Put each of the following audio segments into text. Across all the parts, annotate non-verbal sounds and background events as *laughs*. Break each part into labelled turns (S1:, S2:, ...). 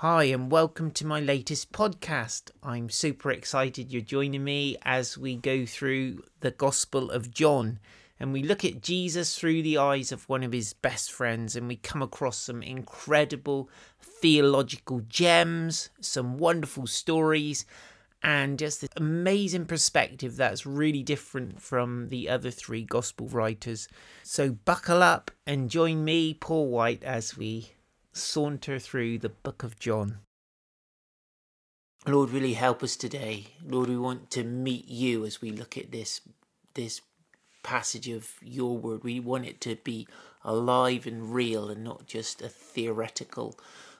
S1: Hi, and welcome to my latest podcast. I'm super excited you're joining me as we go through the Gospel of John and we look at Jesus through the eyes of one of his best friends and we come across some incredible theological gems, some wonderful stories, and just an amazing perspective that's really different from the other three Gospel writers. So buckle up and join me, Paul White, as we saunter through the book of John. Lord, really help us today. Lord, we want to meet you as we look at this this passage of your word. We want it to be alive and real and not just a theoretical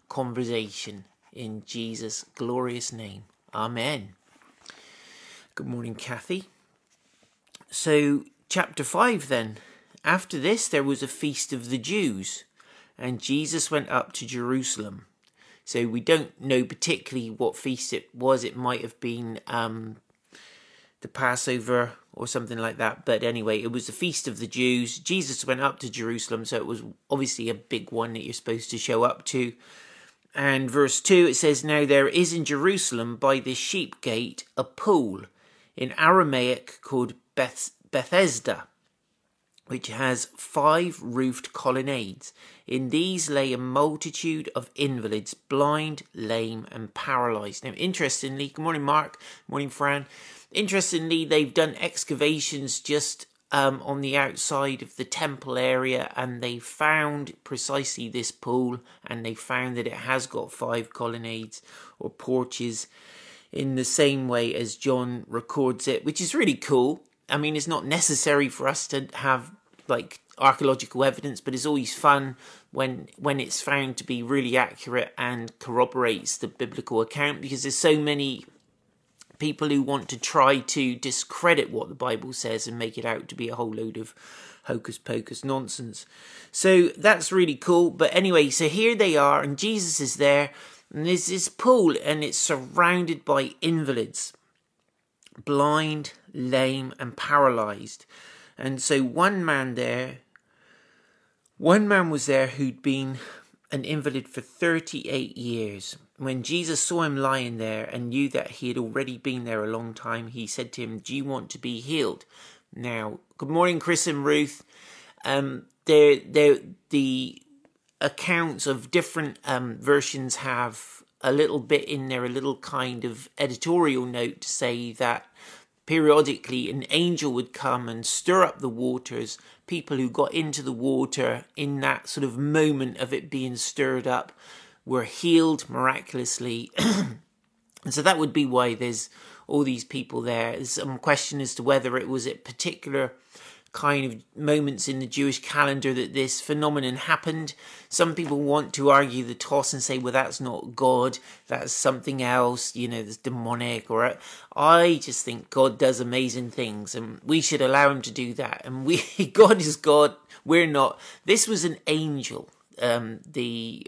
S1: conversation in Jesus' glorious name. Amen. Good morning, Kathy. So, chapter 5 then. After this, there was a feast of the Jews and Jesus went up to Jerusalem. So we don't know particularly what feast it was. It might have been um, the Passover or something like that. But anyway, it was the feast of the Jews. Jesus went up to Jerusalem, so it was obviously a big one that you're supposed to show up to. And verse 2 it says, Now there is in Jerusalem by the sheep gate a pool in Aramaic called Beth- Bethesda which has five roofed colonnades. In these lay a multitude of invalids, blind, lame, and paralyzed. Now, interestingly, good morning, Mark. Good morning, Fran. Interestingly, they've done excavations just um, on the outside of the temple area and they found precisely this pool and they found that it has got five colonnades or porches in the same way as John records it, which is really cool. I mean, it's not necessary for us to have like archaeological evidence, but it's always fun when when it's found to be really accurate and corroborates the biblical account because there's so many people who want to try to discredit what the Bible says and make it out to be a whole load of hocus pocus nonsense. So that's really cool. But anyway, so here they are, and Jesus is there, and there's this pool, and it's surrounded by invalids, blind, lame, and paralyzed. And so one man there, one man was there who'd been an invalid for 38 years. When Jesus saw him lying there and knew that he had already been there a long time, he said to him, Do you want to be healed? Now, good morning, Chris and Ruth. Um, they're, they're, the accounts of different um, versions have a little bit in there, a little kind of editorial note to say that periodically an angel would come and stir up the waters. People who got into the water in that sort of moment of it being stirred up were healed miraculously. *clears throat* and so that would be why there's all these people there. There's some question as to whether it was at particular kind of moments in the Jewish calendar that this phenomenon happened. Some people want to argue the toss and say, well, that's not God, that's something else, you know, that's demonic. Or I just think God does amazing things and we should allow him to do that. And we, *laughs* God is God, we're not. This was an angel. Um, the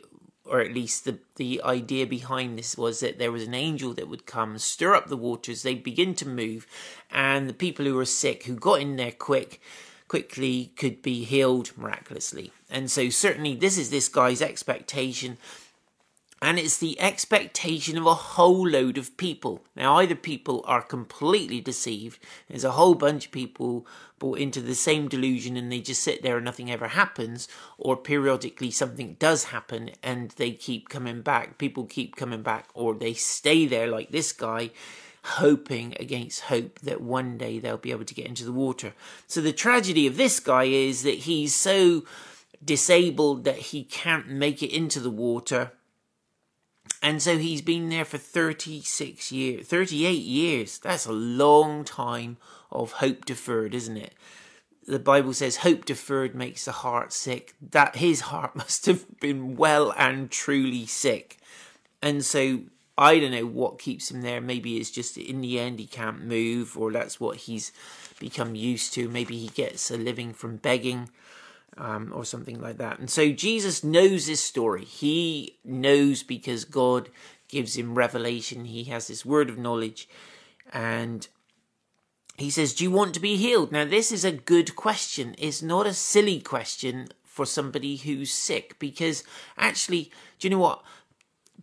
S1: or at least the, the idea behind this was that there was an angel that would come, stir up the waters, they'd begin to move, and the people who were sick, who got in there quick, quickly could be healed miraculously. And so, certainly, this is this guy's expectation and it's the expectation of a whole load of people. Now, either people are completely deceived, there's a whole bunch of people brought into the same delusion and they just sit there and nothing ever happens, or periodically something does happen and they keep coming back, people keep coming back, or they stay there like this guy. Hoping against hope that one day they'll be able to get into the water. So, the tragedy of this guy is that he's so disabled that he can't make it into the water and so he's been there for 36 years, 38 years. That's a long time of hope deferred, isn't it? The Bible says hope deferred makes the heart sick. That his heart *laughs* must have been well and truly sick. And so I don't know what keeps him there. Maybe it's just in the end he can't move, or that's what he's become used to. Maybe he gets a living from begging um, or something like that. And so Jesus knows this story. He knows because God gives him revelation. He has this word of knowledge. And he says, Do you want to be healed? Now, this is a good question. It's not a silly question for somebody who's sick because actually, do you know what?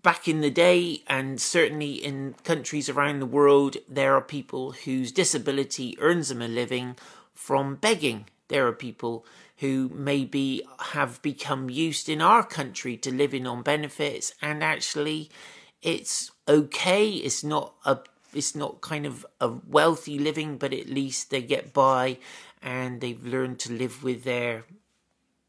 S1: back in the day, and certainly in countries around the world, there are people whose disability earns them a living from begging. There are people who maybe have become used in our country to living on benefits, and actually, it's okay. It's not a it's not kind of a wealthy living, but at least they get by and they've learned to live with their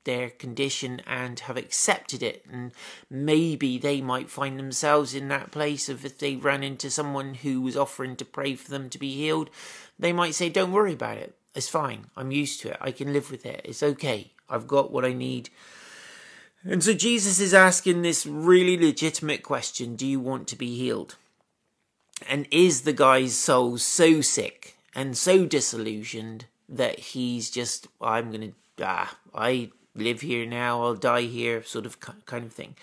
S1: their condition and have accepted it. And maybe they might find themselves in that place of if they ran into someone who was offering to pray for them to be healed they might say don't worry about it it's fine. I'm used to it. I can live with it. It's okay. I've got what i need. And so jesus is asking this really legitimate question. Do you want to be healed? And is the guy's soul so sick and so disillusioned that he's just i'm gonna ah i live here now, I'll die here, sort of kind of thing.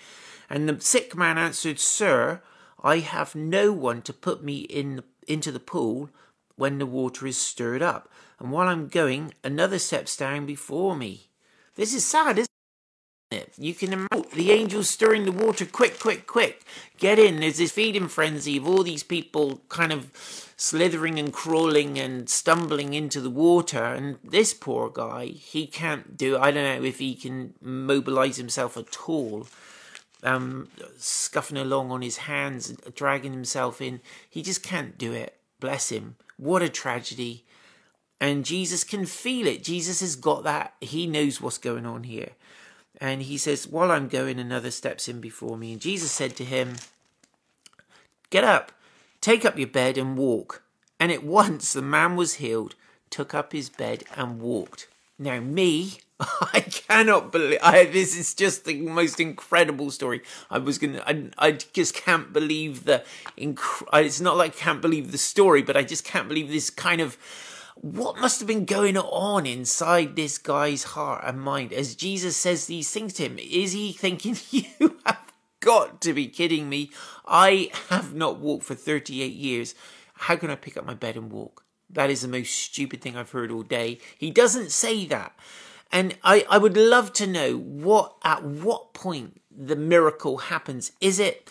S1: And the sick man answered, Sir, I have no one to put me in into the pool when the water is stirred up, and while I'm going, another steps down before me. This is sad, isn't it? You can imagine the angels stirring the water, quick, quick, quick, get in. There's this feeding frenzy of all these people kind of slithering and crawling and stumbling into the water. And this poor guy, he can't do. I don't know if he can mobilize himself at all. Um, scuffing along on his hands, dragging himself in. He just can't do it. Bless him. What a tragedy. And Jesus can feel it. Jesus has got that. He knows what's going on here. And he says, While I'm going, another steps in before me. And Jesus said to him, Get up, Take up your bed and walk. And at once the man was healed, took up his bed and walked. Now, me, *laughs* I cannot believe I, this is just the most incredible story. I was gonna, I, just can't believe the. Inc- it's not like I can't believe the story, but I just can't believe this kind of. What must have been going on inside this guy's heart and mind as Jesus says these things to him? Is he thinking, *laughs* You have got to be kidding me. I have not walked for 38 years. How can I pick up my bed and walk? That is the most stupid thing I've heard all day. He doesn't say that. And I, I would love to know what at what point the miracle happens. Is it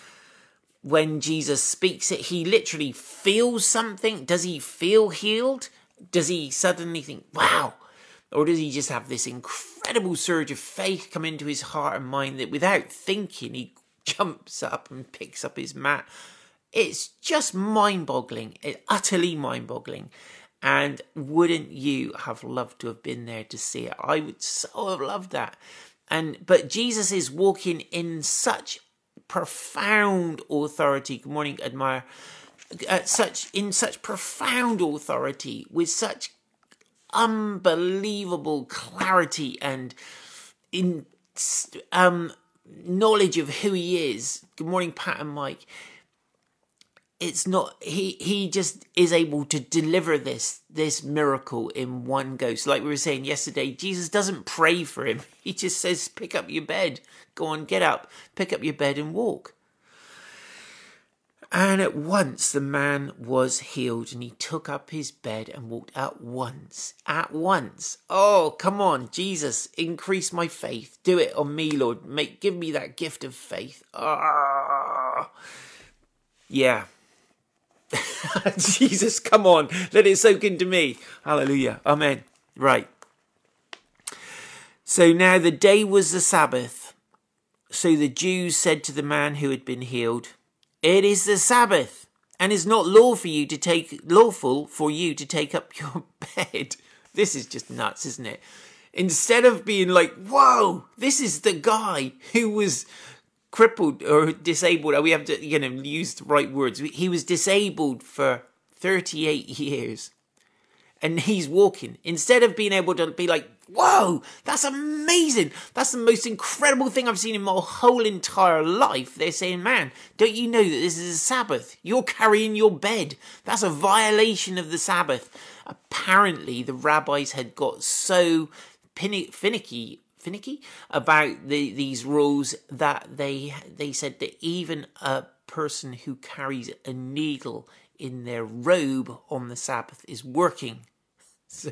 S1: when Jesus speaks it, he literally feels something? Does he feel healed? Does he suddenly think, wow? Or does he just have this incredible surge of faith come into his heart and mind that without thinking he jumps up and picks up his mat. It's just mind boggling, it, eh, utterly mind boggling. And wouldn't you have loved to have been there to see it? I would so have loved that. And but Jesus is walking in such profound authority. Good morning, admire. Such in such profound authority with such unbelievable clarity and in um knowledge of who he is. Good morning, Pat and Mike. It's not he. He just is able to deliver this this miracle in one go. So, like we were saying yesterday, Jesus doesn't pray for him. *laughs* He just says, "Pick up your bed. Go on, get up. Pick up your bed and walk." And at once the man was healed, and he took up his bed and walked at once. At once. Oh, come on, Jesus, increase my faith. Do it on me, Lord. Make give me that gift of faith. Ah, yeah. *laughs* Jesus, come on, let it soak into me. Hallelujah. Amen. Right. So now the day was the Sabbath. So the Jews said to the man who had been healed, it is the Sabbath, and it's not law for you to take lawful for you to take up your *laughs* bed. This is just nuts, isn't it? Instead of being like, whoa, this is the guy who was crippled or disabled. We have to, you know, use the right words. He was disabled for 38 years and he's walking. Instead of being able to be like, whoa, that's amazing. That's the most incredible thing I've seen in my whole entire life. They're saying, man, don't you know that this is a Sabbath? You're carrying your bed. That's a violation of the Sabbath. Apparently, the rabbis had got so finicky finicky about the, these rules that they they said that even a person who carries a needle in their robe on the Sabbath is working *laughs* so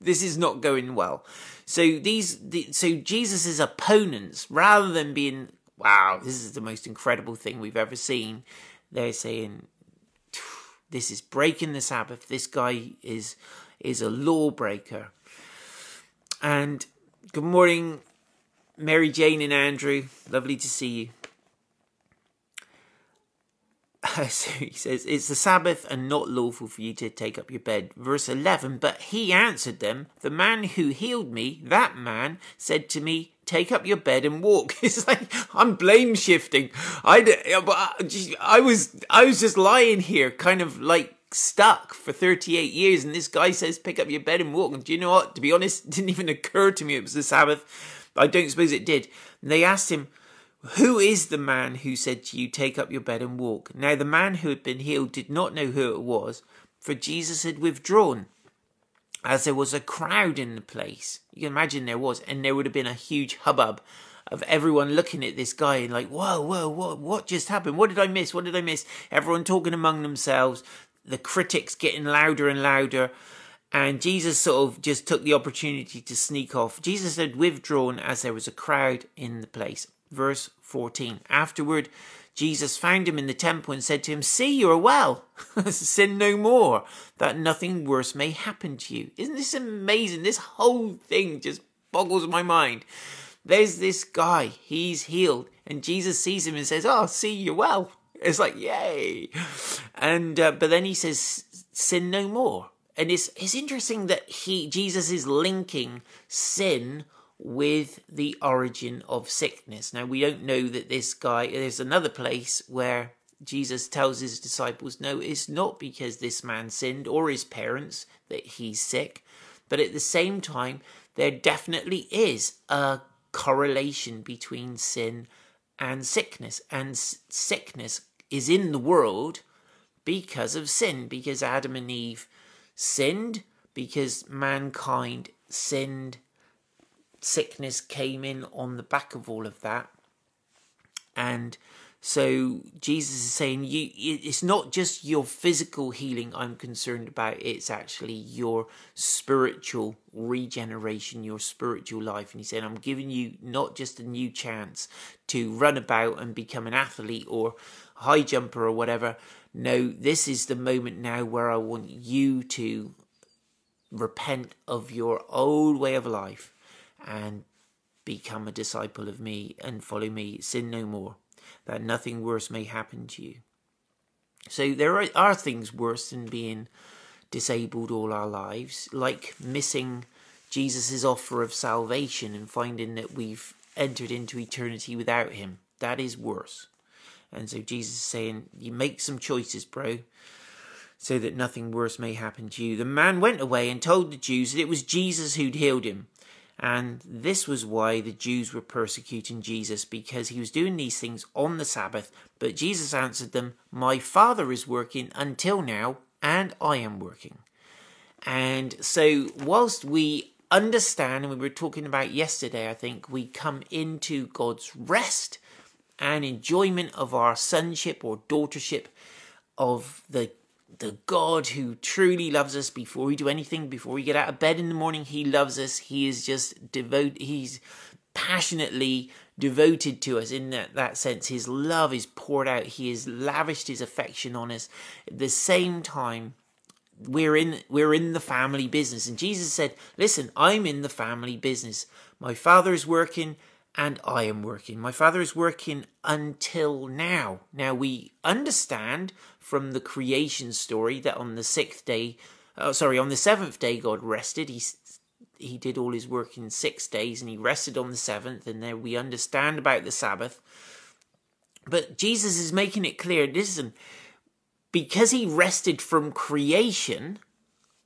S1: this is not going well. So these, the, so Jesus's opponents, rather than being wow, this is the most incredible thing we've ever seen. They're saying, this is breaking the Sabbath. This guy is is a lawbreaker. And good morning, Mary Jane and Andrew. Lovely to see you. *laughs* so he says, It's the Sabbath and not lawful for you to take up your bed. Verse 11, But he answered them, The man who healed me, that man, said to me, Take up your bed and walk. *laughs* It's like I'm blame shifting. I, I was I was just lying here, kind of like stuck for 38 years, and this guy says, Pick up your bed and walk. And do you know what? To be honest, didn't even occur to me it was the Sabbath. I don't suppose it did. And they asked him, who is the man who said to you, Take up your bed and walk? Now, the man who had been healed did not know who it was, for Jesus had withdrawn, as there was a crowd in the place. You can imagine there was, and there would have been a huge hubbub of everyone looking at this guy and like, Whoa, whoa, what, what just happened? What did I miss? What did I miss? Everyone talking among themselves, the critics getting louder and louder. And Jesus sort of just took the opportunity to sneak off. Jesus had withdrawn as there was a crowd in the place verse 14. Afterward, Jesus found him in the temple and said to him, See, you are well. *laughs* Sin no more, that nothing worse may happen to you. Isn't this amazing? This whole thing just boggles my mind. There's this guy, he's healed, and Jesus sees him and says, Oh, see, you're well. It's like, yay. And, uh, but then he says, Sin no more. And it's, it's interesting that he, Jesus is linking sin with the origin of sickness. Now, we don't know that this guy, there's another place where Jesus tells his disciples, no, it's not because this man sinned or his parents that he's sick, but at the same time, there definitely is a correlation between sin and sickness. And sickness is in the world because of sin, because Adam and Eve sinned, because mankind sinned sickness came in on the back of all of that. And so Jesus is saying you it's not just your physical healing I'm concerned about, it's actually your spiritual regeneration, your spiritual life. And he said, I'm giving you not just a new chance to run about and become an athlete or high jumper or whatever. No, this is the moment now where I want you to repent of your old way of life and become a disciple of me and follow me, sin no more, that nothing worse may happen to you. So there are, are things worse than being disabled all our lives, like missing Jesus' offer of salvation and finding that we've entered into eternity without him. That is worse. And so Jesus is saying, You make some choices, bro, so that nothing worse may happen to you. The man went away and told the Jews that it was Jesus who'd healed him. And this was why the Jews were persecuting Jesus because he was doing these things on the Sabbath. But Jesus answered them, My Father is working until now, and I am working. And so, whilst we understand, and we were talking about yesterday, I think, we come into God's rest and enjoyment of our sonship or daughtership of the the God who truly loves us before we do anything, before we get out of bed in the morning, He loves us. He is just devoted, He's passionately devoted to us in that, that sense. His love is poured out, He has lavished His affection on us. At the same time, we're in we're in the family business and jesus said listen i'm in the family business my father is working and i am working my father is working until now now we understand from the creation story that on the sixth day, uh, sorry, on the seventh day, God rested. He he did all his work in six days, and he rested on the seventh. And there we understand about the Sabbath. But Jesus is making it clear. Listen, because he rested from creation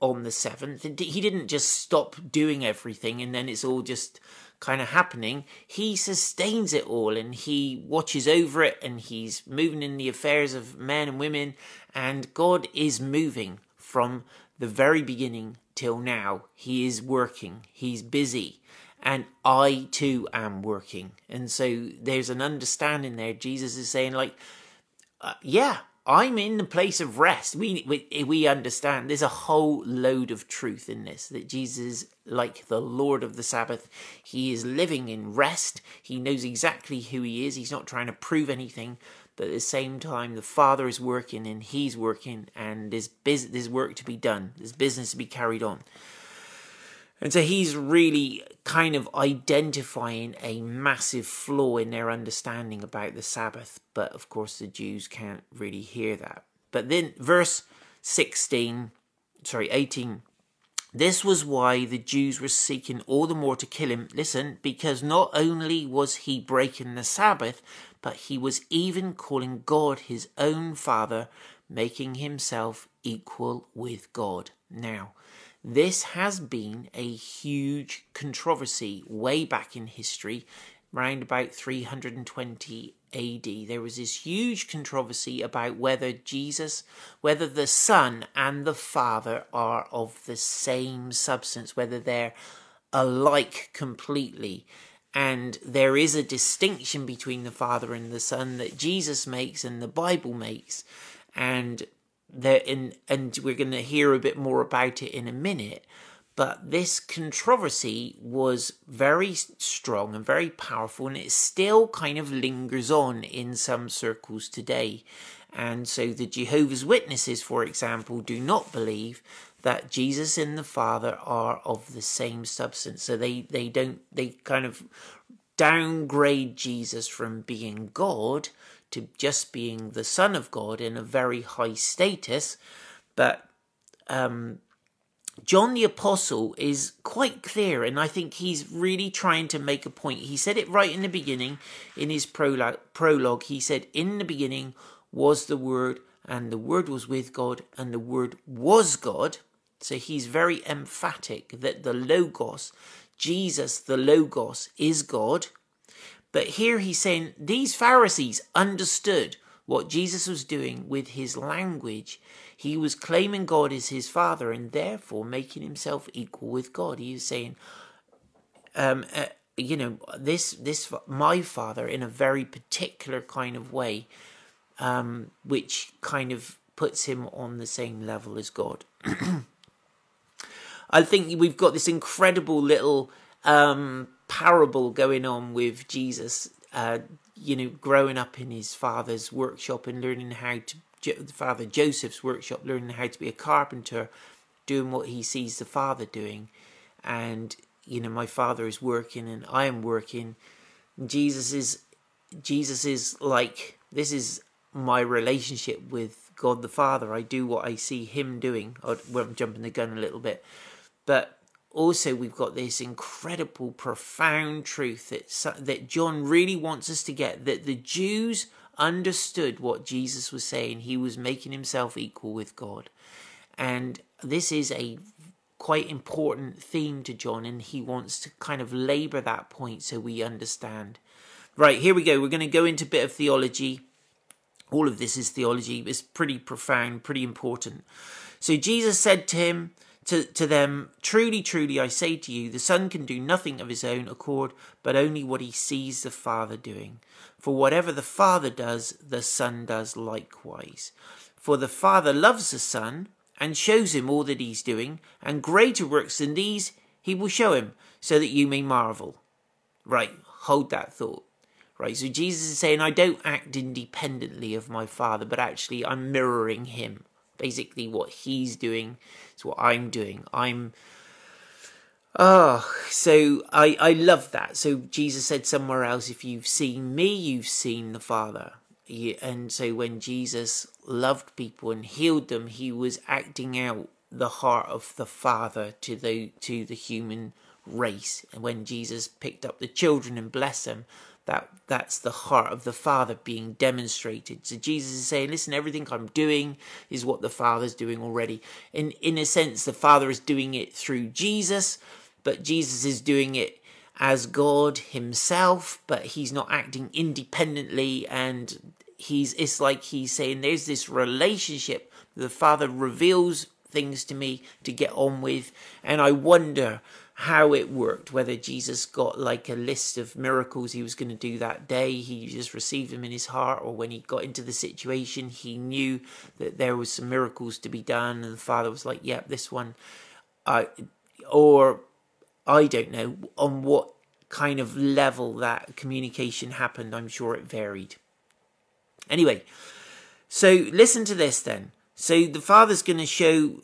S1: on the seventh, he didn't just stop doing everything, and then it's all just kind of happening, he sustains it all and he watches over it and he's moving in the affairs of men and women. And God is moving from the very beginning till now. He is working, he's busy. And I too am working. And so there's an understanding there. Jesus is saying, like, uh, yeah, I'm in the place of rest. We, we we understand there's a whole load of truth in this that Jesus like the Lord of the Sabbath. He is living in rest. He knows exactly who he is. He's not trying to prove anything, but at the same time, the Father is working and he's working, and there's biz- there's work to be done. There's business to be carried on. And so he's really kind of identifying a massive flaw in their understanding about the Sabbath. But of course, the Jews can't really hear that. But then, verse 16, sorry, 18. This was why the Jews were seeking all the more to kill him. Listen, because not only was he breaking the Sabbath, but he was even calling God his own Father, making himself equal with God. Now, this has been a huge controversy way back in history, around about 320 AD. There was this huge controversy about whether Jesus, whether the Son and the Father are of the same substance, whether they're alike completely. And there is a distinction between the Father and the Son that Jesus makes and the Bible makes. And there in and we're going to hear a bit more about it in a minute but this controversy was very strong and very powerful and it still kind of lingers on in some circles today. And so the jehovah's witnesses for example do not believe that jesus and the father are of the same substance. So they they don't they kind of downgrade jesus from being god to just being the Son of God in a very high status. But um, John the Apostle is quite clear, and I think he's really trying to make a point. He said it right in the beginning in his prologue. prologue. He said, In the beginning was the Word, and the Word was with God, and the Word was God. So he's very emphatic that the Logos, Jesus, the Logos, is God. But here he's saying these Pharisees understood what Jesus was doing with his language. He was claiming God as his father and therefore making himself equal with God. He was saying, um, uh, you know, this, this, my father in a very particular kind of way, um, which kind of puts him on the same level as God. *clears throat* I think we've got this incredible little um, parable going on with Jesus, uh, you know, growing up in his father's workshop and learning how to, Father Joseph's workshop, learning how to be a carpenter, doing what he sees the father doing. And, you know, my father is working and I am working. Jesus is, Jesus is like, this is my relationship with God the Father. I do what I see him doing. I'm jumping the gun a little bit. But also we've got this incredible profound truth that that John really wants us to get that the Jews understood what Jesus was saying. He was making himself equal with God. And this is a quite important theme to John and he wants to kind of labor that point so we understand. Right here we go. We're going to go into a bit of theology. All of this is theology. It's pretty profound pretty important. So Jesus said to him to, to them, Truly, truly, I say to you, the Son can do nothing of his own accord, but only what he sees the Father doing. For whatever the Father does, the Son does likewise. For the Father loves the Son, and shows him all that he's doing, and greater works than these he will show him, so that you may marvel. Right, hold that thought. Right, so Jesus is saying, I don't act independently of my Father, but actually I'm mirroring him basically what he's doing is what I'm doing. I'm Oh, so I, I love that. So Jesus said somewhere else, if you've seen me, you've seen the Father. And so when Jesus loved people and healed them, he was acting out the heart of the Father to the to the human race. And when Jesus picked up the children and blessed them, that that's the heart of the father being demonstrated. So jesus is saying listen everything i'm doing is what the father's doing already. In in a sense the father is doing it through jesus but jesus is doing it as god himself but he's not acting independently and he's it's like he's saying there's this relationship the father reveals things to me to get on with and i wonder how it worked, whether Jesus got like a list of miracles he was going to do that day, he just received them in his heart, or when he got into the situation, he knew that there was some miracles to be done, and the Father was like, "Yep, yeah, this one," uh, or I don't know on what kind of level that communication happened. I'm sure it varied. Anyway, so listen to this then. So the Father's going to show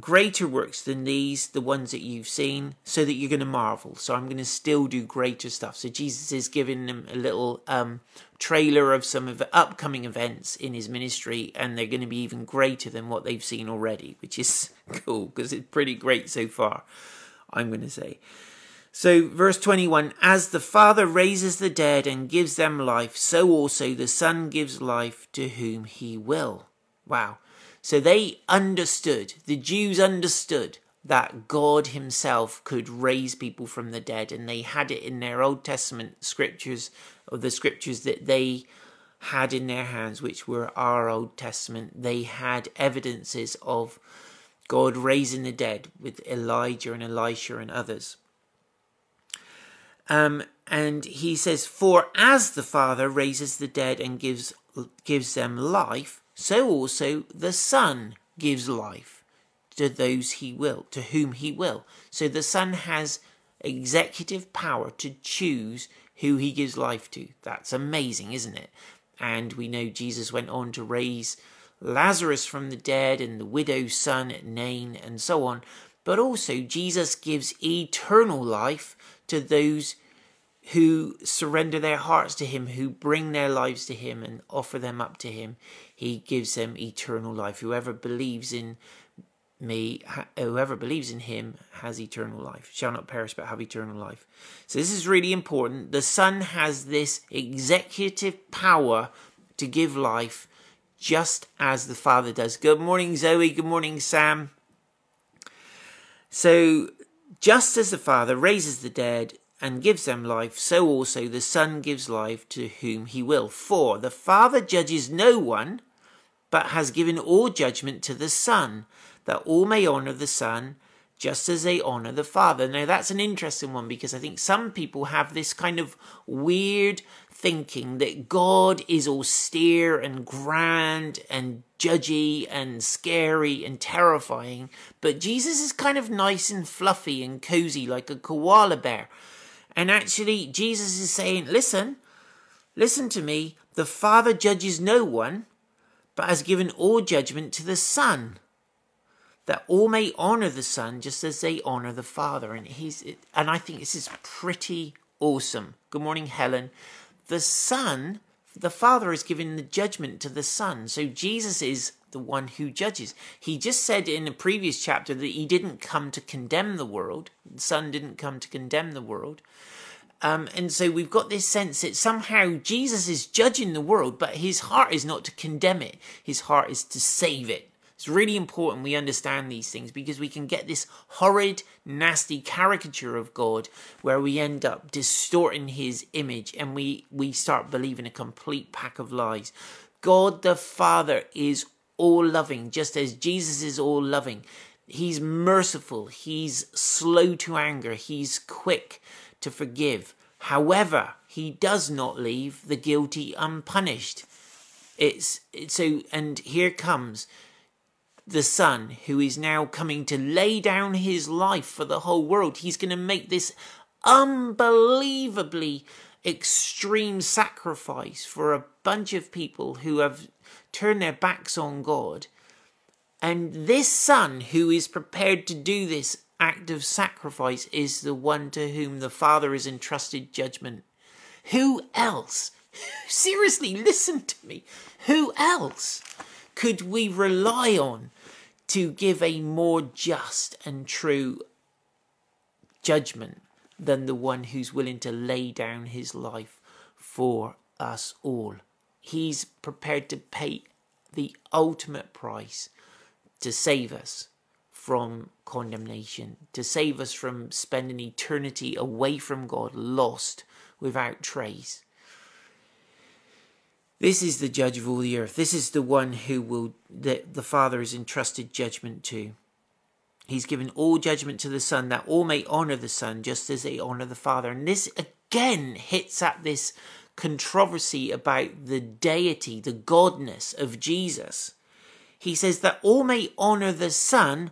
S1: greater works than these, the ones that you've seen, so that you're going to marvel. So I'm going to still do greater stuff. So Jesus is giving them a little um, trailer of some of the upcoming events in his ministry, and they're going to be even greater than what they've seen already, which is *laughs* cool because it's pretty great so far, I'm going to say. So, verse 21 As the Father raises the dead and gives them life, so also the Son gives life to whom he will. Wow. So they understood, the Jews understood that God Himself could raise people from the dead, and they had it in their Old Testament scriptures, or the scriptures that they had in their hands, which were our Old Testament. They had evidences of God raising the dead with Elijah and Elisha and others. Um, and he says, For as the Father raises the dead and gives gives them life, so also the Son gives life to those he will, to whom he will. So the Son has executive power to choose who he gives life to. That's amazing, isn't it? And we know Jesus went on to raise Lazarus from the dead and the widow's son at Nain and so on. But also, Jesus gives eternal life to those who surrender their hearts to Him, who bring their lives to Him and offer them up to Him. He gives them eternal life. Whoever believes in me, whoever believes in him has eternal life, shall not perish but have eternal life. So this is really important. The Son has this executive power to give life just as the Father does. Good morning, Zoe. Good morning, Sam. So, just as the Father raises the dead and gives them life, so also the Son gives life to whom he will. For the Father judges no one, but has given all judgment to the Son, that all may honour the Son just as they honour the Father. Now, that's an interesting one because I think some people have this kind of weird thinking that God is austere and grand and judgy and scary and terrifying, but Jesus is kind of nice and fluffy and cozy like a koala bear. And actually, Jesus is saying, listen, listen to me. The Father judges no one, but has given all judgment to the Son, that all may honor the Son just as they honor the Father. And he's, and I think this is pretty awesome. Good morning, Helen. The Son, the Father is giving the judgment to the Son. So Jesus is the one who judges. He just said in a previous chapter that he didn't come to condemn the world. The Son didn't come to condemn the world. Um, and so we've got this sense that somehow Jesus is judging the world, but his heart is not to condemn it. His heart is to save it. It's really important we understand these things because we can get this horrid, nasty caricature of God where we end up distorting his image and we, we start believing a complete pack of lies. God the Father is all loving, just as Jesus is all loving. He's merciful. He's slow to anger. He's quick to forgive. However, he does not leave the guilty unpunished. It's, it's so, and here comes the Son who is now coming to lay down his life for the whole world. He's going to make this unbelievably extreme sacrifice for a bunch of people who have turned their backs on God. And this son who is prepared to do this act of sacrifice is the one to whom the Father has entrusted judgment. Who else? *laughs* Seriously, listen to me. Who else could we rely on to give a more just and true judgment than the one who's willing to lay down his life for us all? He's prepared to pay the ultimate price to save us from condemnation, to save us from spending eternity away from God, lost without trace. This is the judge of all the earth. This is the one who will that the Father has entrusted judgment to. He's given all judgment to the Son that all may honor the Son just as they honor the Father. And this again hits at this controversy about the deity, the godness of Jesus. He says that all may honor the Son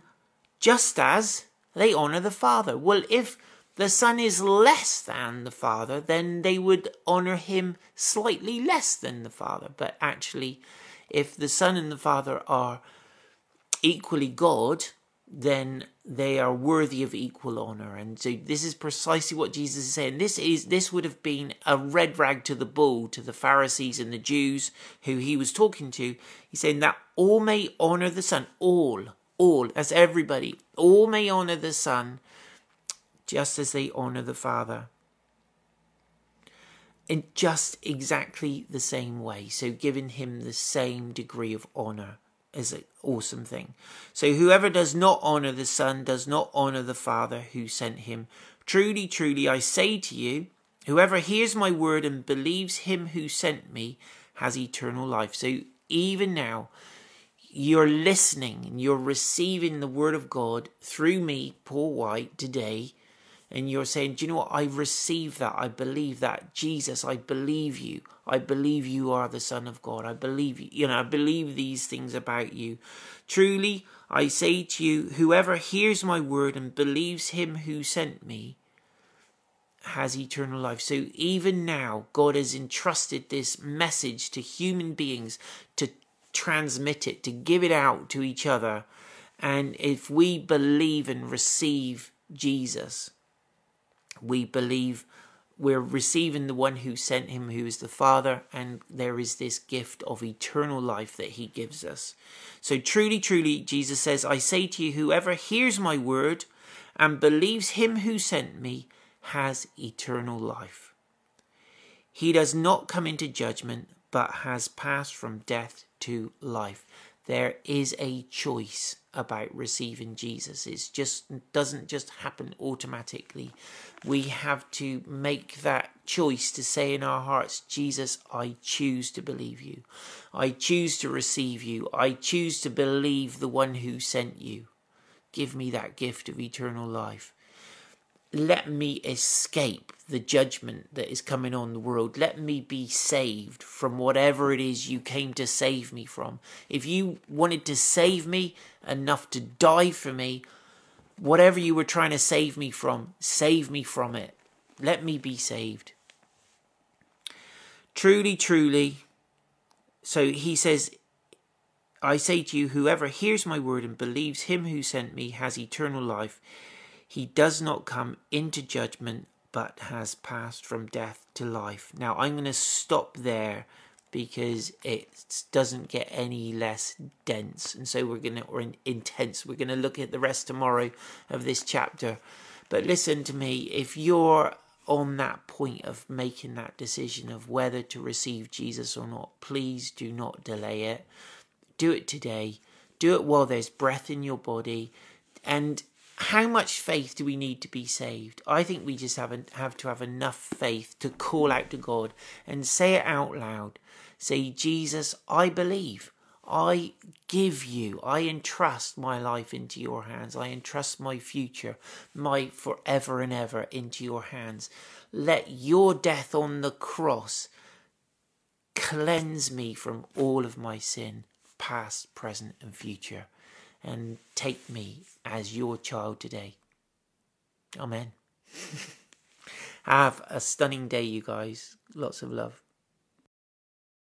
S1: just as they honor the Father. Well, if the Son is less than the Father, then they would honor him slightly less than the Father. But actually, if the Son and the Father are equally God, then they are worthy of equal honor. And so this is precisely what Jesus is saying. This is this would have been a red rag to the bull to the Pharisees and the Jews who he was talking to. He's saying that all may honor the Son, all, all, as everybody, all may honor the Son just as they honor the Father. In just exactly the same way. So giving him the same degree of honor is an awesome thing. So whoever does not honor the Son does not honor the Father who sent him. Truly, truly, I say to you, whoever hears my word and believes him who sent me has eternal life. So even now, you're listening and you're receiving the word of God through me, Paul White, today and you're saying, Do you know what? I receive that. I believe that. Jesus, I believe you. I believe you are the Son of God. I believe you. You know, I believe these things about you. Truly, I say to you, whoever hears my word and believes him who sent me has eternal life. So even now, God has entrusted this message to human beings to transmit it, to give it out to each other. And if we believe and receive Jesus, we believe we're receiving the one who sent him, who is the Father, and there is this gift of eternal life that he gives us. So, truly, truly, Jesus says, I say to you, whoever hears my word and believes him who sent me has eternal life. He does not come into judgment, but has passed from death to life. There is a choice about receiving Jesus. It just doesn't just happen automatically. We have to make that choice to say in our hearts, Jesus, I choose to believe you. I choose to receive you. I choose to believe the one who sent you. Give me that gift of eternal life let me escape the judgment that is coming on the world. Let me be saved from whatever it is you came to save me from. If you wanted to save me enough to die for me, whatever you were trying to save me from, save me from it. Let me be saved. Truly, truly. So he says, I say to you, whoever hears my word and believes him who sent me has eternal life he does not come into judgment, but has passed from death to life. Now, I'm going to stop there because it doesn't get any less dense. And so we're going to, or intense. We're going to look at the rest tomorrow of this chapter. But listen to me, if you're on that point of making that decision of whether to receive Jesus or not, please do not delay it. Do it today. Do it while there's breath in your body. And how much faith do we need to be saved? I think we just have, have to have enough faith to call out to God and say it out loud. Say, Jesus, I believe. I give you, I entrust my life into your hands. I entrust my future, my forever and ever into your hands. Let your death on the cross cleanse me from all of my sin, past, present, and future and take me as your child today. Amen. *laughs* Have a stunning day, you guys. Lots of love.